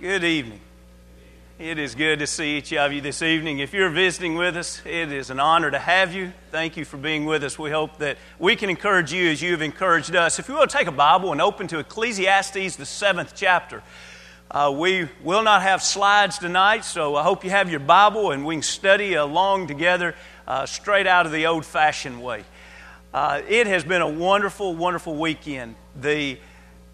Good evening. It is good to see each of you this evening. If you're visiting with us, it is an honor to have you. Thank you for being with us. We hope that we can encourage you as you have encouraged us. If you will take a Bible and open to Ecclesiastes, the seventh chapter. Uh, we will not have slides tonight, so I hope you have your Bible and we can study along together uh, straight out of the old fashioned way. Uh, it has been a wonderful, wonderful weekend. The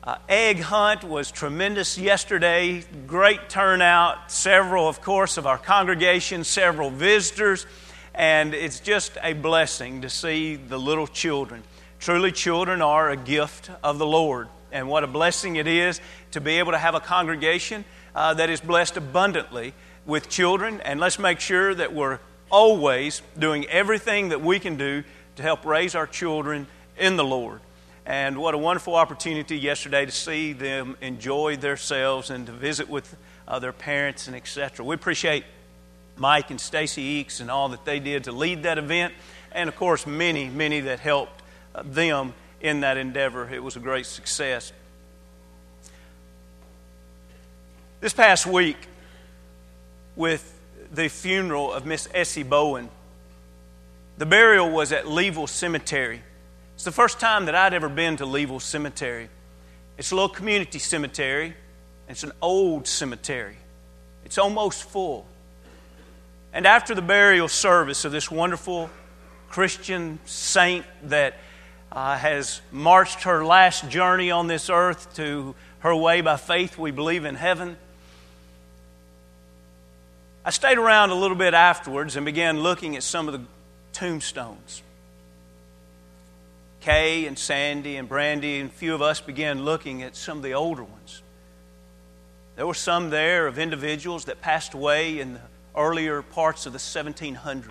uh, egg hunt was tremendous yesterday. Great turnout. Several, of course, of our congregation, several visitors. And it's just a blessing to see the little children. Truly, children are a gift of the Lord. And what a blessing it is to be able to have a congregation uh, that is blessed abundantly with children. And let's make sure that we're always doing everything that we can do to help raise our children in the Lord. And what a wonderful opportunity yesterday to see them enjoy themselves and to visit with uh, their parents and etc. We appreciate Mike and Stacy Eeks and all that they did to lead that event, and of course, many, many that helped uh, them in that endeavor. It was a great success. This past week, with the funeral of Miss Essie Bowen, the burial was at Leeville Cemetery. It's the first time that I'd ever been to Leeville Cemetery. It's a little community cemetery. It's an old cemetery. It's almost full. And after the burial service of this wonderful Christian saint that uh, has marched her last journey on this earth to her way by faith, we believe in heaven. I stayed around a little bit afterwards and began looking at some of the tombstones. Kay and Sandy and Brandy and a few of us began looking at some of the older ones. There were some there of individuals that passed away in the earlier parts of the 1700s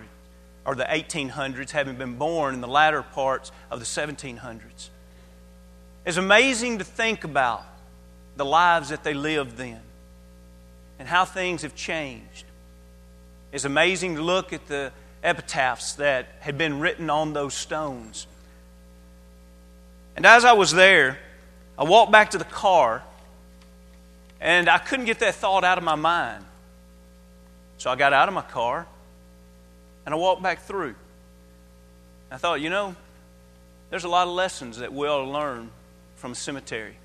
or the 1800s, having been born in the latter parts of the 1700s. It's amazing to think about the lives that they lived then and how things have changed. It's amazing to look at the epitaphs that had been written on those stones and as I was there, I walked back to the car and I couldn't get that thought out of my mind. So I got out of my car and I walked back through. I thought, you know, there's a lot of lessons that we ought to learn from a cemetery.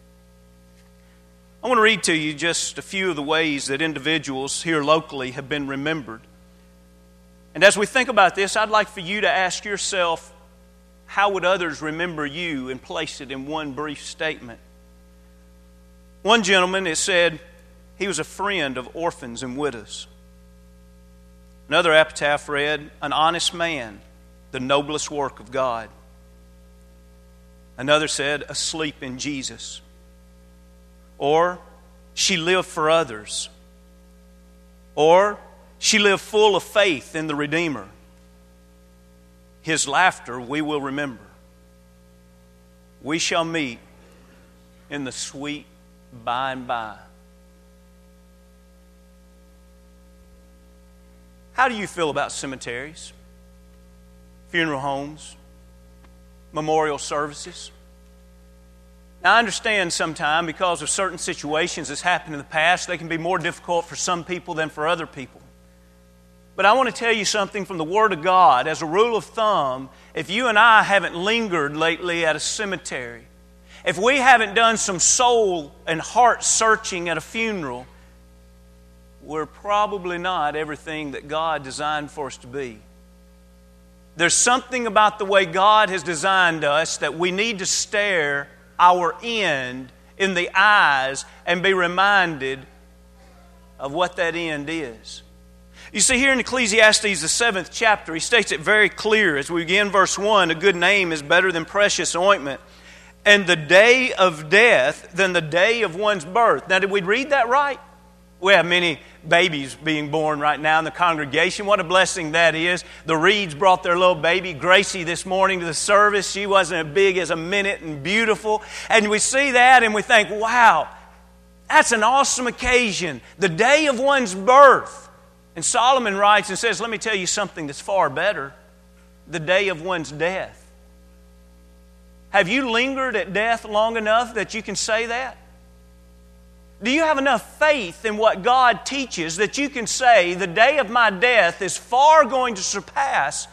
I want to read to you just a few of the ways that individuals here locally have been remembered. And as we think about this, I'd like for you to ask yourself how would others remember you and place it in one brief statement? One gentleman, it said, he was a friend of orphans and widows. Another epitaph read, An honest man, the noblest work of God. Another said, Asleep in Jesus. Or, She lived for others. Or, She lived full of faith in the Redeemer. His laughter we will remember. We shall meet in the sweet by and by. How do you feel about cemeteries, funeral homes, memorial services? Now, I understand sometimes because of certain situations that's happened in the past, they can be more difficult for some people than for other people. But I want to tell you something from the Word of God. As a rule of thumb, if you and I haven't lingered lately at a cemetery, if we haven't done some soul and heart searching at a funeral, we're probably not everything that God designed for us to be. There's something about the way God has designed us that we need to stare our end in the eyes and be reminded of what that end is. You see, here in Ecclesiastes, the seventh chapter, he states it very clear as we begin verse 1 a good name is better than precious ointment, and the day of death than the day of one's birth. Now, did we read that right? We have many babies being born right now in the congregation. What a blessing that is. The Reeds brought their little baby, Gracie, this morning to the service. She wasn't as big as a minute and beautiful. And we see that and we think, wow, that's an awesome occasion. The day of one's birth. And Solomon writes and says, Let me tell you something that's far better the day of one's death. Have you lingered at death long enough that you can say that? Do you have enough faith in what God teaches that you can say, the day of my death is far going to surpass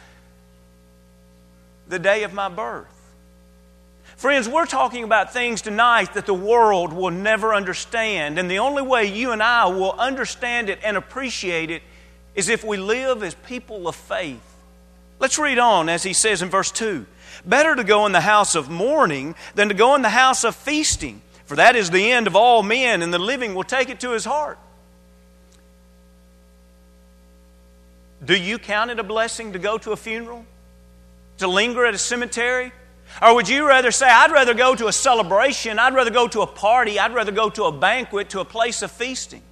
the day of my birth? Friends, we're talking about things tonight that the world will never understand. And the only way you and I will understand it and appreciate it is if we live as people of faith. Let's read on as he says in verse 2 Better to go in the house of mourning than to go in the house of feasting for that is the end of all men, and the living will take it to his heart. Do you count it a blessing to go to a funeral? To linger at a cemetery? Or would you rather say, I'd rather go to a celebration, I'd rather go to a party, I'd rather go to a banquet, to a place of feasting?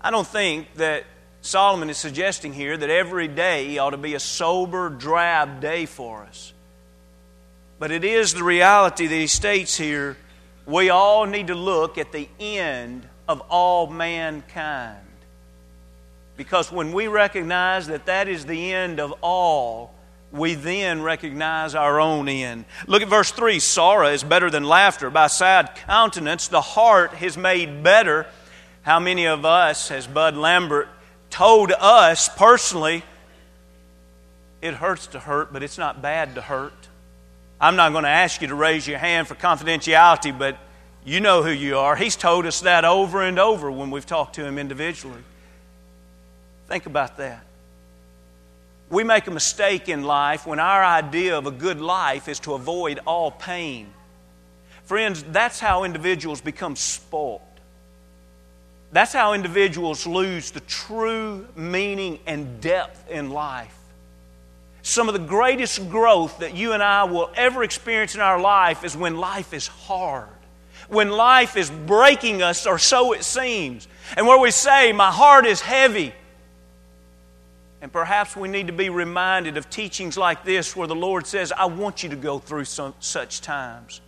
I don't think that Solomon is suggesting here that every day ought to be a sober, drab day for us. But it is the reality that he states here we all need to look at the end of all mankind. Because when we recognize that that is the end of all, we then recognize our own end. Look at verse 3 Sorrow is better than laughter. By sad countenance, the heart is made better. How many of us, has Bud Lambert told us personally, it hurts to hurt, but it's not bad to hurt? I'm not going to ask you to raise your hand for confidentiality, but you know who you are. He's told us that over and over when we've talked to him individually. Think about that. We make a mistake in life when our idea of a good life is to avoid all pain. Friends, that's how individuals become spoilt. That's how individuals lose the true meaning and depth in life some of the greatest growth that you and I will ever experience in our life is when life is hard, when life is breaking us, or so it seems, and where we say, My heart is heavy. And perhaps we need to be reminded of teachings like this where the Lord says, I want you to go through some, such times.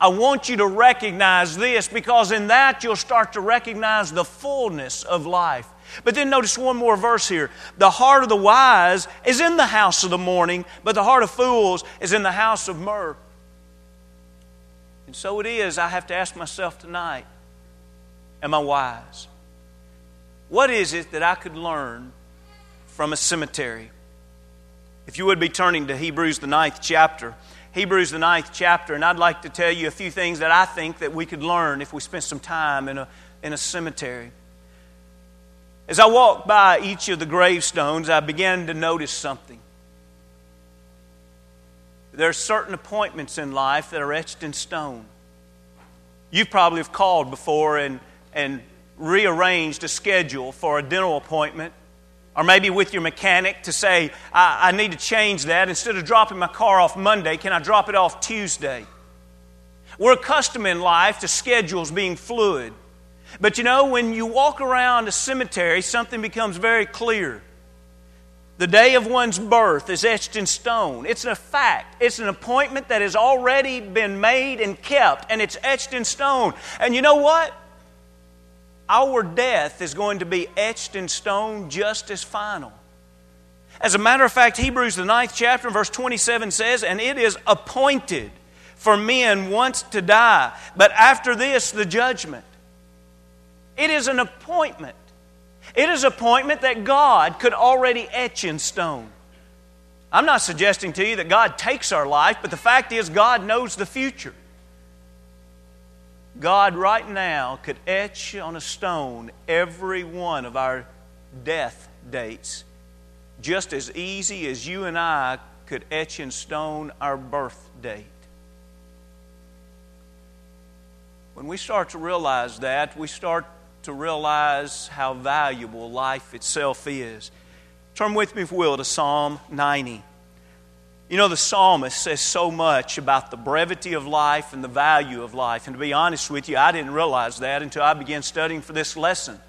I want you to recognize this because in that you'll start to recognize the fullness of life. But then notice one more verse here. The heart of the wise is in the house of the mourning, but the heart of fools is in the house of mirth. And so it is, I have to ask myself tonight Am I wise? What is it that I could learn from a cemetery? If you would be turning to Hebrews, the ninth chapter. Hebrews, the ninth chapter, and I'd like to tell you a few things that I think that we could learn if we spent some time in a, in a cemetery. As I walked by each of the gravestones, I began to notice something. There are certain appointments in life that are etched in stone. You probably have called before and, and rearranged a schedule for a dental appointment, or maybe with your mechanic to say, I, I need to change that. Instead of dropping my car off Monday, can I drop it off Tuesday? We're accustomed in life to schedules being fluid. But you know, when you walk around a cemetery, something becomes very clear. The day of one's birth is etched in stone. It's a fact. It's an appointment that has already been made and kept, and it's etched in stone. And you know what? Our death is going to be etched in stone just as final. As a matter of fact, Hebrews, the ninth chapter, verse 27 says, And it is appointed for men once to die, but after this, the judgment. It is an appointment. It is an appointment that God could already etch in stone. I'm not suggesting to you that God takes our life, but the fact is, God knows the future. God, right now, could etch on a stone every one of our death dates, just as easy as you and I could etch in stone our birth date. When we start to realize that, we start to realize how valuable life itself is. Turn with me, if you will, to Psalm 90. You know, the psalmist says so much about the brevity of life and the value of life. And to be honest with you, I didn't realize that until I began studying for this lesson.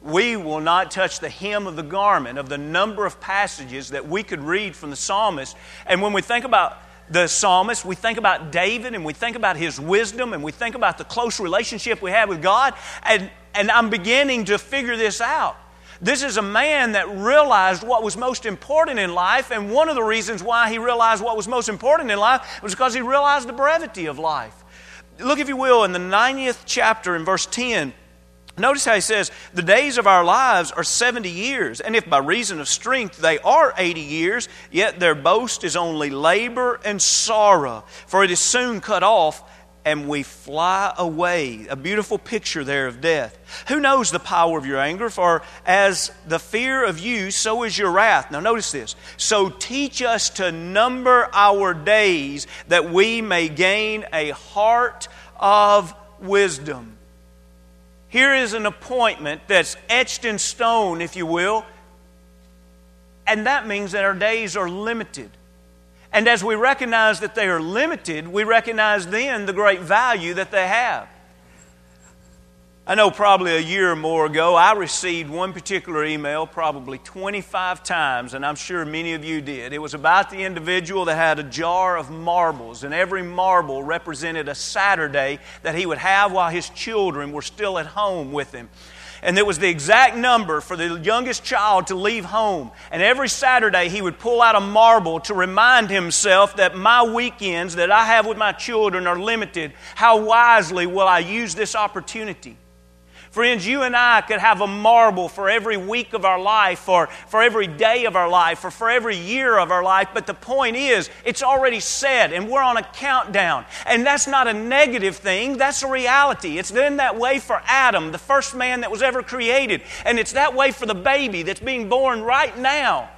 We will not touch the hem of the garment of the number of passages that we could read from the psalmist. And when we think about the psalmist, we think about David and we think about his wisdom and we think about the close relationship we have with God. And, and I'm beginning to figure this out. This is a man that realized what was most important in life, and one of the reasons why he realized what was most important in life was because he realized the brevity of life. look, if you will, in the 90th chapter in verse 10. Notice how he says, The days of our lives are 70 years, and if by reason of strength they are 80 years, yet their boast is only labor and sorrow, for it is soon cut off, and we fly away. A beautiful picture there of death. Who knows the power of your anger? For as the fear of you, so is your wrath. Now, notice this. So teach us to number our days that we may gain a heart of wisdom. Here is an appointment that's etched in stone, if you will, and that means that our days are limited. And as we recognize that they are limited, we recognize then the great value that they have. I know probably a year or more ago, I received one particular email probably 25 times, and I'm sure many of you did. It was about the individual that had a jar of marbles, and every marble represented a Saturday that he would have while his children were still at home with him and it was the exact number for the youngest child to leave home. And every Saturday, he would pull out a marble to remind himself that my weekends that I have with my children are limited. How wisely will I use this opportunity? Friends, you and I could have a marble for every week of our life, or for every day of our life, or for every year of our life, but the point is, it's already said, and we're on a countdown. And that's not a negative thing, that's a reality. It's been that way for Adam, the first man that was ever created, and it's that way for the baby that's being born right now.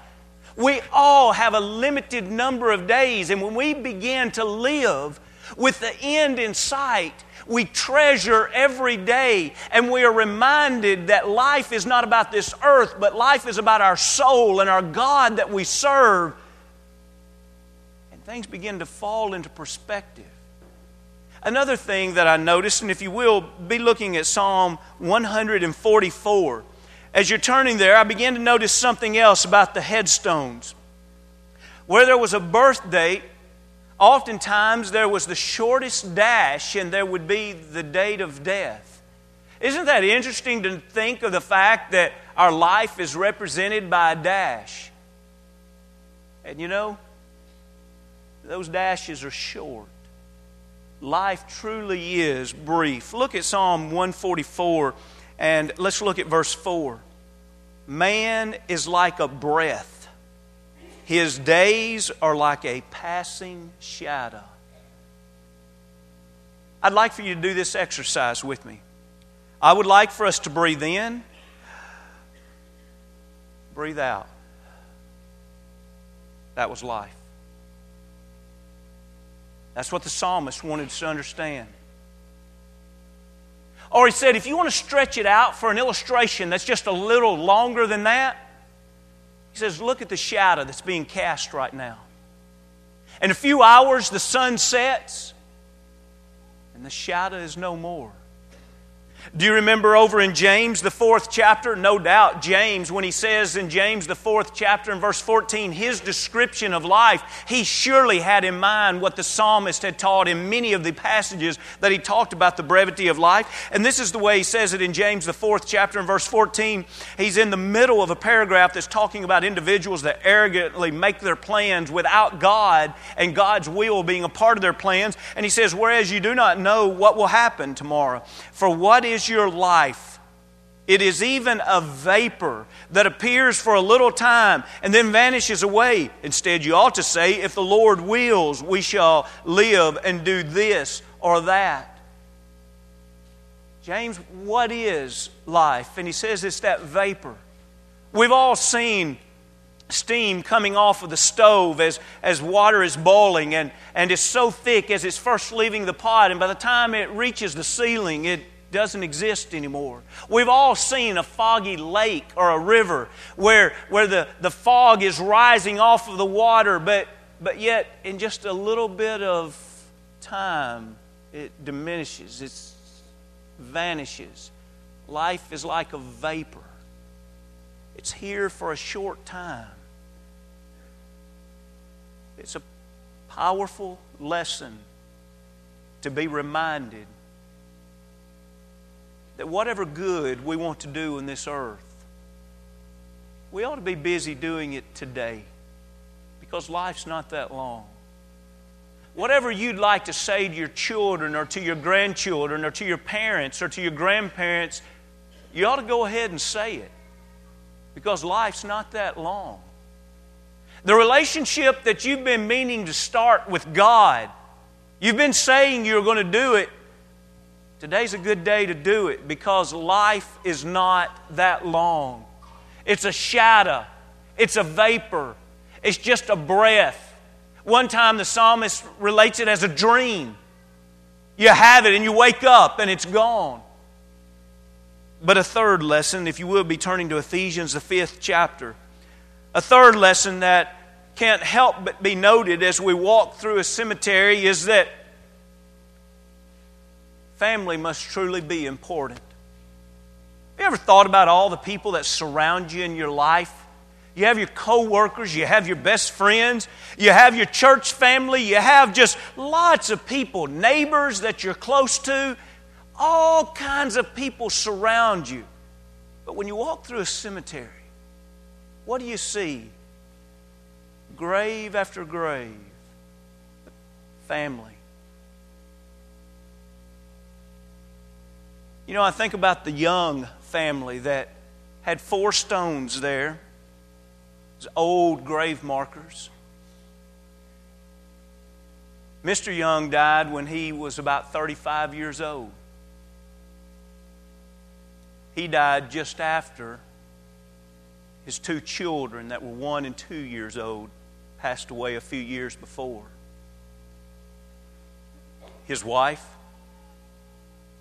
We all have a limited number of days, and when we begin to live with the end in sight, we treasure every day, and we are reminded that life is not about this earth, but life is about our soul and our God that we serve. And things begin to fall into perspective. Another thing that I noticed, and if you will, be looking at Psalm 144. As you're turning there, I began to notice something else about the headstones. Where there was a birth date, Oftentimes, there was the shortest dash, and there would be the date of death. Isn't that interesting to think of the fact that our life is represented by a dash? And you know, those dashes are short. Life truly is brief. Look at Psalm 144 and let's look at verse 4. Man is like a breath his days are like a passing shadow. I'd like for you to do this exercise with me. I would like for us to breathe in, breathe out. That was life. That's what the psalmist wanted us to understand. Or he said, if you want to stretch it out for an illustration that's just a little longer than that, he says, Look at the shadow that's being cast right now. In a few hours, the sun sets, and the shadow is no more. Do you remember over in James, the fourth chapter? No doubt, James, when he says in James, the fourth chapter, in verse 14, his description of life, he surely had in mind what the psalmist had taught in many of the passages that he talked about the brevity of life. And this is the way he says it in James, the fourth chapter, in verse 14. He's in the middle of a paragraph that's talking about individuals that arrogantly make their plans without God and God's will being a part of their plans. And he says, Whereas you do not know what will happen tomorrow. For what is your life? It is even a vapor that appears for a little time and then vanishes away. Instead, you ought to say, If the Lord wills, we shall live and do this or that. James, what is life? And he says it's that vapor. We've all seen steam coming off of the stove as, as water is boiling and, and it's so thick as it's first leaving the pot, and by the time it reaches the ceiling, it doesn't exist anymore. We've all seen a foggy lake or a river where, where the, the fog is rising off of the water, but, but yet in just a little bit of time, it diminishes, it vanishes. Life is like a vapor, it's here for a short time. It's a powerful lesson to be reminded that whatever good we want to do in this earth, we ought to be busy doing it today because life's not that long. whatever you'd like to say to your children or to your grandchildren or to your parents or to your grandparents, you ought to go ahead and say it because life's not that long. The relationship that you've been meaning to start with God, you've been saying you're going to do it. Today's a good day to do it because life is not that long. It's a shadow, it's a vapor, it's just a breath. One time the psalmist relates it as a dream. You have it and you wake up and it's gone. But a third lesson, if you will be turning to Ephesians, the fifth chapter. A third lesson that can't help but be noted as we walk through a cemetery is that family must truly be important. Have you ever thought about all the people that surround you in your life? You have your co-workers, you have your best friends, you have your church family, you have just lots of people, neighbors that you're close to. All kinds of people surround you. But when you walk through a cemetery, what do you see? Grave after grave. Family. You know, I think about the young family that had four stones there old grave markers. Mr. Young died when he was about 35 years old. He died just after his two children, that were one and two years old, passed away a few years before. His wife,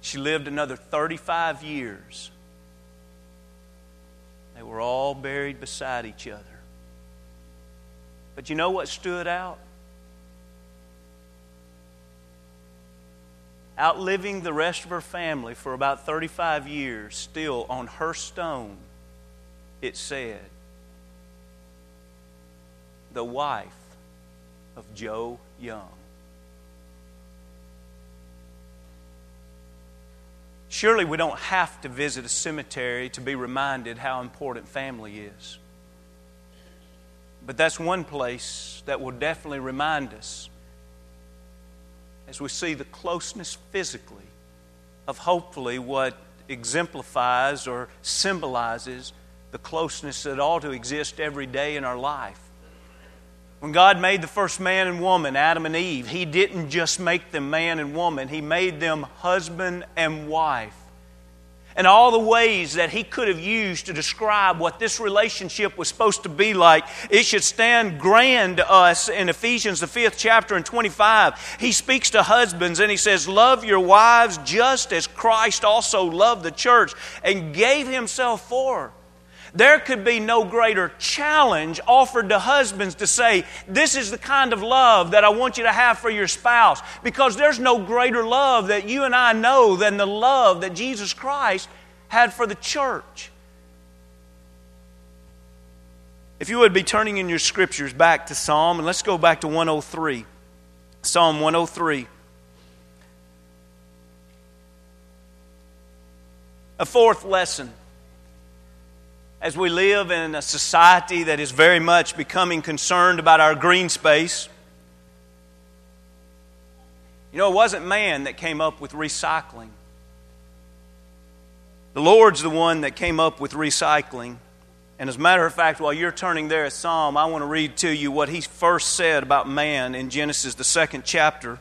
she lived another 35 years. They were all buried beside each other. But you know what stood out? Outliving the rest of her family for about 35 years, still on her stone, it said, the wife of Joe Young. Surely we don't have to visit a cemetery to be reminded how important family is. But that's one place that will definitely remind us as we see the closeness physically of hopefully what exemplifies or symbolizes the closeness that ought to exist every day in our life. When God made the first man and woman, Adam and Eve, He didn't just make them man and woman, He made them husband and wife and all the ways that he could have used to describe what this relationship was supposed to be like. It should stand grand to us in Ephesians, the fifth chapter and 25. He speaks to husbands and he says, Love your wives just as Christ also loved the church and gave himself for her. There could be no greater challenge offered to husbands to say, This is the kind of love that I want you to have for your spouse. Because there's no greater love that you and I know than the love that Jesus Christ had for the church. If you would be turning in your scriptures back to Psalm, and let's go back to 103. Psalm 103. A fourth lesson as we live in a society that is very much becoming concerned about our green space. You know, it wasn't man that came up with recycling. The Lord's the one that came up with recycling. And as a matter of fact, while you're turning there at Psalm, I want to read to you what he first said about man in Genesis, the second chapter.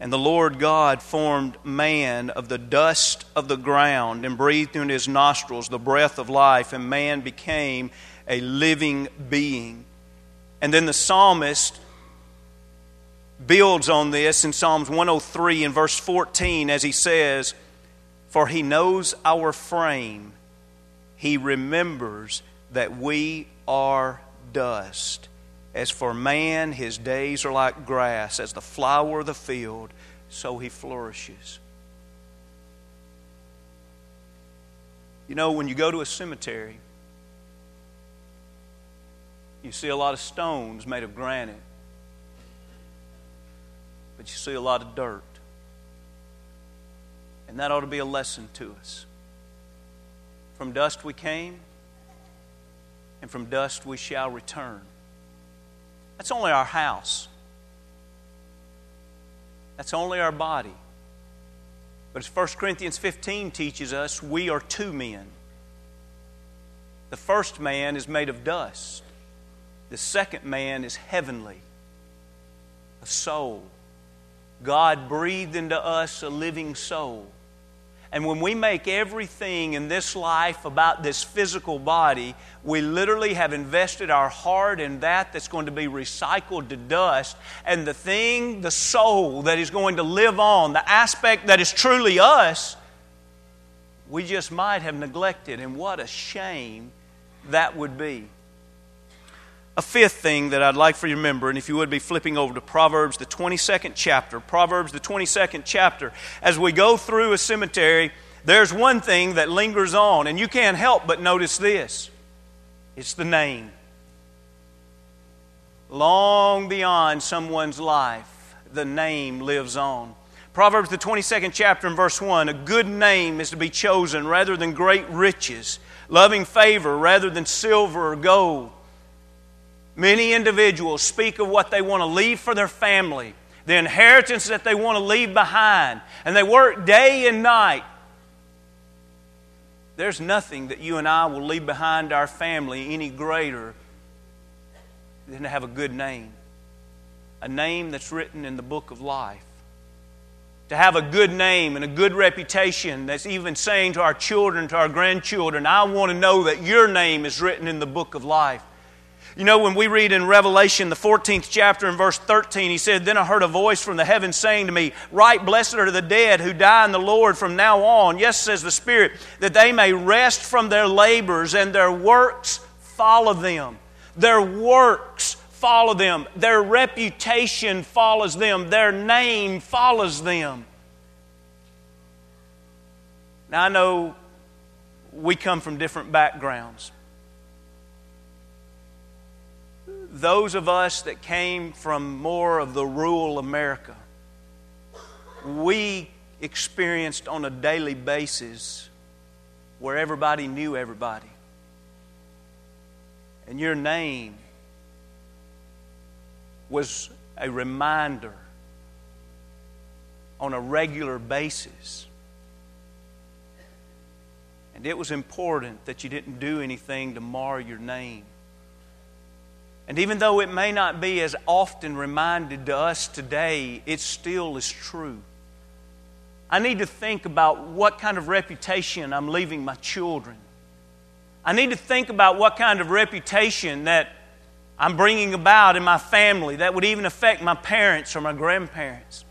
And the Lord God formed man of the dust of the ground and breathed into his nostrils the breath of life, and man became a living being. And then the psalmist builds on this in Psalms 103 and verse 14 as he says, For he knows our frame, he remembers that we are dust. As for man, his days are like grass, as the flower of the field, so he flourishes. You know, when you go to a cemetery, you see a lot of stones made of granite, but you see a lot of dirt. And that ought to be a lesson to us. From dust we came, and from dust we shall return. That's only our house. That's only our body. But as 1 Corinthians 15 teaches us, we are two men. The first man is made of dust, the second man is heavenly, a soul. God breathed into us a living soul. And when we make everything in this life about this physical body, we literally have invested our heart in that that's going to be recycled to dust. And the thing, the soul that is going to live on, the aspect that is truly us, we just might have neglected. And what a shame that would be. A fifth thing that I'd like for you to remember, and if you would be flipping over to Proverbs, the 22nd chapter. Proverbs, the 22nd chapter. As we go through a cemetery, there's one thing that lingers on, and you can't help but notice this it's the name. Long beyond someone's life, the name lives on. Proverbs, the 22nd chapter, and verse 1 A good name is to be chosen rather than great riches, loving favor rather than silver or gold. Many individuals speak of what they want to leave for their family, the inheritance that they want to leave behind, and they work day and night. There's nothing that you and I will leave behind our family any greater than to have a good name, a name that's written in the book of life. To have a good name and a good reputation that's even saying to our children, to our grandchildren, I want to know that your name is written in the book of life. You know, when we read in Revelation, the 14th chapter, and verse 13, he said, Then I heard a voice from the heavens saying to me, Write, blessed are the dead who die in the Lord from now on. Yes, says the Spirit, that they may rest from their labors and their works follow them. Their works follow them. Their reputation follows them. Their name follows them. Now, I know we come from different backgrounds. Those of us that came from more of the rural America, we experienced on a daily basis where everybody knew everybody. And your name was a reminder on a regular basis. And it was important that you didn't do anything to mar your name. And even though it may not be as often reminded to us today, it still is true. I need to think about what kind of reputation I'm leaving my children. I need to think about what kind of reputation that I'm bringing about in my family that would even affect my parents or my grandparents.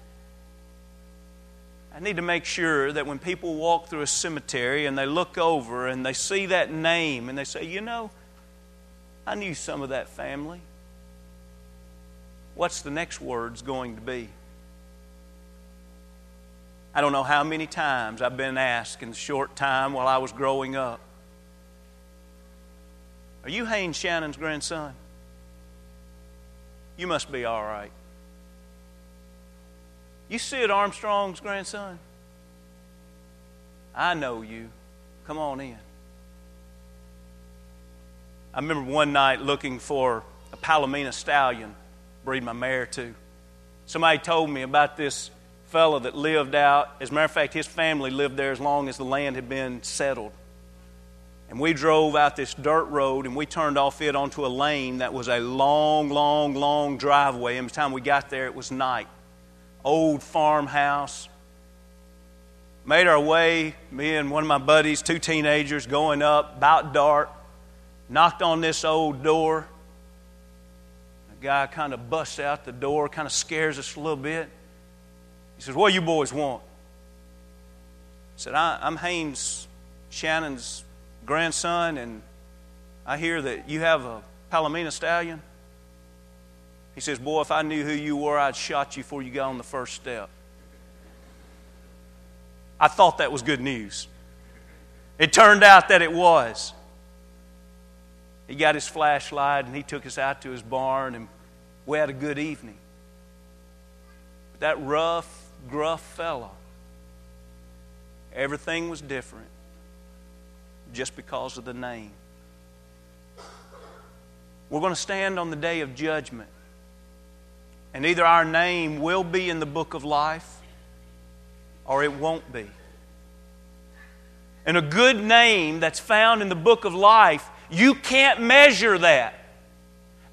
I need to make sure that when people walk through a cemetery and they look over and they see that name and they say, you know, I knew some of that family. What's the next words going to be? I don't know how many times I've been asked in the short time while I was growing up Are you Haynes Shannon's grandson? You must be all right. You Sid Armstrong's grandson? I know you. Come on in. I remember one night looking for a Palomino stallion, breed my mare to. Somebody told me about this fellow that lived out. As a matter of fact, his family lived there as long as the land had been settled. And we drove out this dirt road and we turned off it onto a lane that was a long, long, long driveway. And by the time we got there, it was night. Old farmhouse. Made our way, me and one of my buddies, two teenagers, going up, about dark knocked on this old door. The guy kind of busts out the door, kind of scares us a little bit. He says, What do you boys want? I said, I, am Haynes Shannon's grandson, and I hear that you have a Palomino stallion. He says, Boy, if I knew who you were, I'd shot you before you got on the first step. I thought that was good news. It turned out that it was. He got his flashlight and he took us out to his barn and we had a good evening. But that rough, gruff fellow, everything was different just because of the name. We're going to stand on the day of judgment. And either our name will be in the book of life or it won't be. And a good name that's found in the book of life, you can't measure that.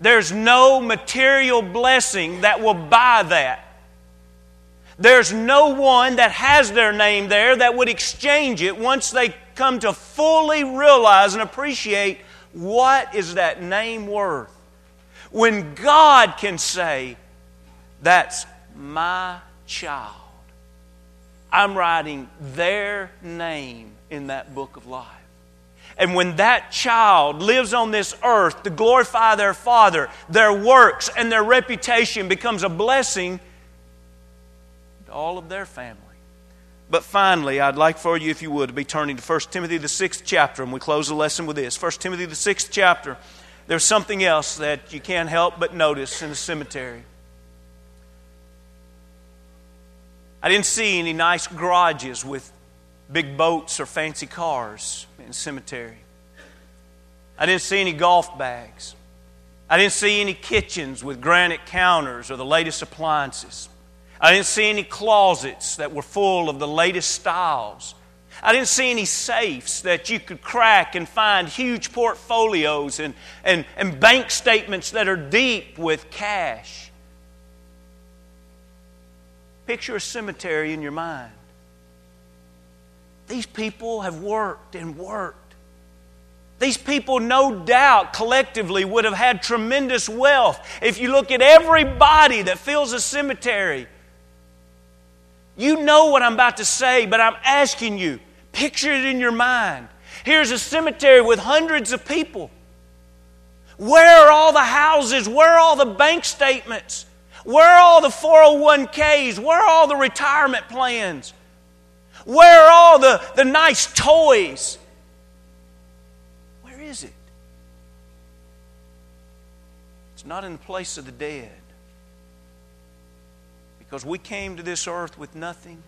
There's no material blessing that will buy that. There's no one that has their name there that would exchange it once they come to fully realize and appreciate what is that name worth. When God can say, That's my child, I'm writing their name in that book of life. And when that child lives on this earth to glorify their Father, their works and their reputation becomes a blessing to all of their family. But finally, I'd like for you, if you would, to be turning to 1 Timothy, the sixth chapter, and we close the lesson with this. 1 Timothy, the sixth chapter. There's something else that you can't help but notice in the cemetery. I didn't see any nice garages with big boats or fancy cars in cemetery. I didn't see any golf bags. I didn't see any kitchens with granite counters or the latest appliances. I didn't see any closets that were full of the latest styles. I didn't see any safes that you could crack and find huge portfolios and, and, and bank statements that are deep with cash. Picture a cemetery in your mind. These people have worked and worked. These people, no doubt, collectively would have had tremendous wealth. If you look at everybody that fills a cemetery, you know what I'm about to say, but I'm asking you picture it in your mind. Here's a cemetery with hundreds of people. Where are all the houses? Where are all the bank statements? Where are all the 401ks? Where are all the retirement plans? Where are all the, the nice toys? Where is it? It's not in the place of the dead. Because we came to this earth with nothing,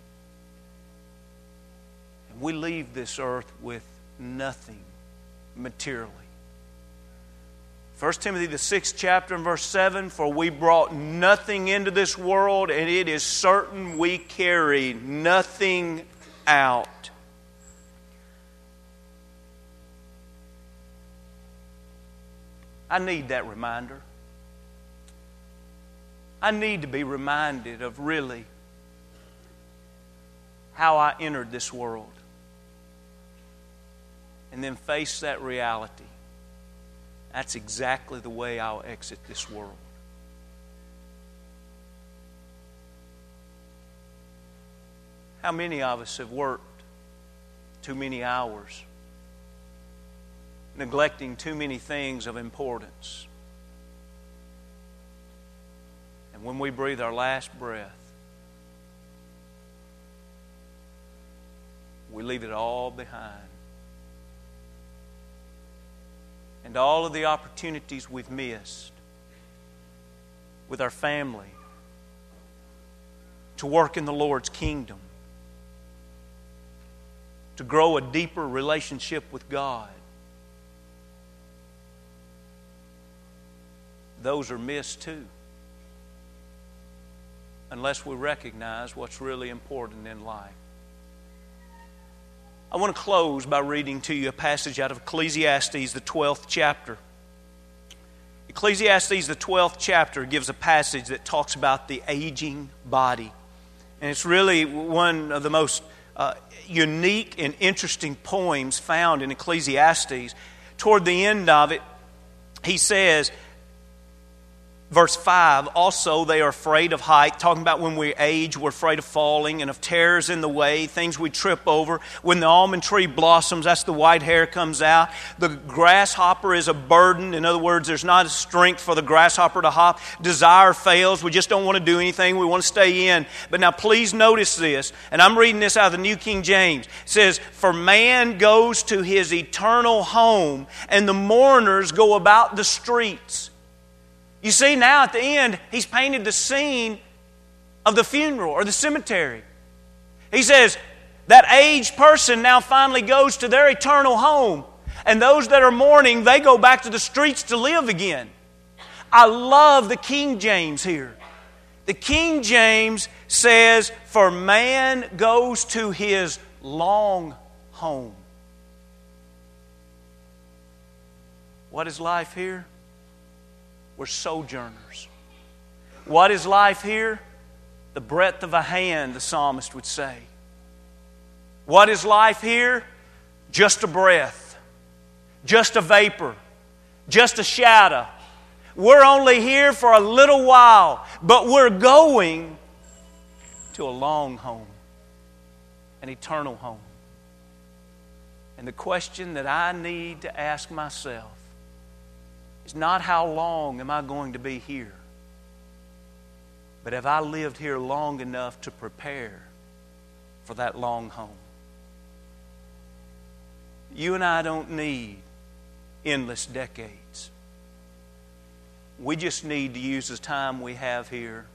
and we leave this earth with nothing materially. 1 Timothy, the sixth chapter, and verse 7 For we brought nothing into this world, and it is certain we carry nothing out. I need that reminder. I need to be reminded of really how I entered this world and then face that reality. That's exactly the way I'll exit this world. How many of us have worked too many hours, neglecting too many things of importance? And when we breathe our last breath, we leave it all behind and all of the opportunities we've missed with our family to work in the Lord's kingdom, to grow a deeper relationship with God. Those are missed too, unless we recognize what's really important in life. I want to close by reading to you a passage out of Ecclesiastes, the 12th chapter. Ecclesiastes, the 12th chapter, gives a passage that talks about the aging body. And it's really one of the most uh, unique and interesting poems found in Ecclesiastes. Toward the end of it, he says, Verse 5 also, they are afraid of height, talking about when we age, we're afraid of falling and of terrors in the way, things we trip over. When the almond tree blossoms, that's the white hair comes out. The grasshopper is a burden. In other words, there's not a strength for the grasshopper to hop. Desire fails. We just don't want to do anything. We want to stay in. But now, please notice this, and I'm reading this out of the New King James. It says, For man goes to his eternal home, and the mourners go about the streets. You see, now at the end, he's painted the scene of the funeral or the cemetery. He says, that aged person now finally goes to their eternal home. And those that are mourning, they go back to the streets to live again. I love the King James here. The King James says, For man goes to his long home. What is life here? We're sojourners. What is life here? The breadth of a hand, the psalmist would say. What is life here? Just a breath, just a vapor, just a shadow. We're only here for a little while, but we're going to a long home, an eternal home. And the question that I need to ask myself is not how long am I going to be here, but have I lived here long enough to prepare for that long home? You and I don't need endless decades. We just need to use the time we have here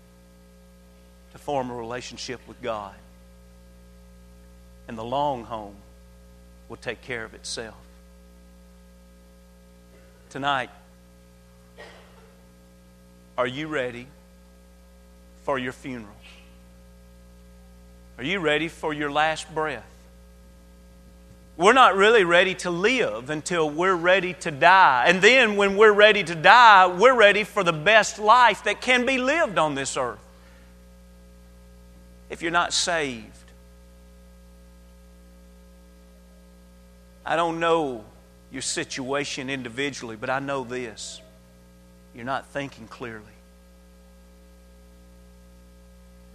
to form a relationship with God. And the long home will take care of itself. Tonight, are you ready for your funeral? Are you ready for your last breath? We're not really ready to live until we're ready to die. And then, when we're ready to die, we're ready for the best life that can be lived on this earth. If you're not saved, I don't know your situation individually, but I know this you're not thinking clearly.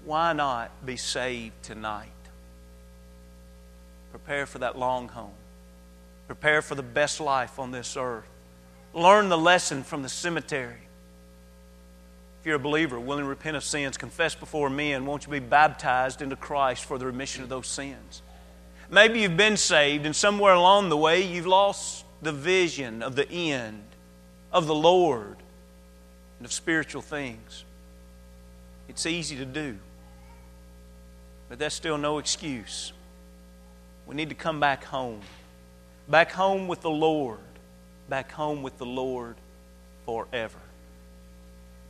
Why not be saved tonight? Prepare for that long home. Prepare for the best life on this earth. Learn the lesson from the cemetery. If you're a believer, willing to repent of sins, confess before men, won't you be baptized into Christ for the remission of those sins? Maybe you've been saved, and somewhere along the way you've lost the vision of the end of the Lord and of spiritual things. It's easy to do, but that's still no excuse. We need to come back home. Back home with the Lord. Back home with the Lord forever.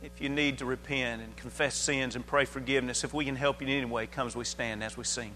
If you need to repent and confess sins and pray forgiveness, if we can help you in any way, come as we stand as we sing.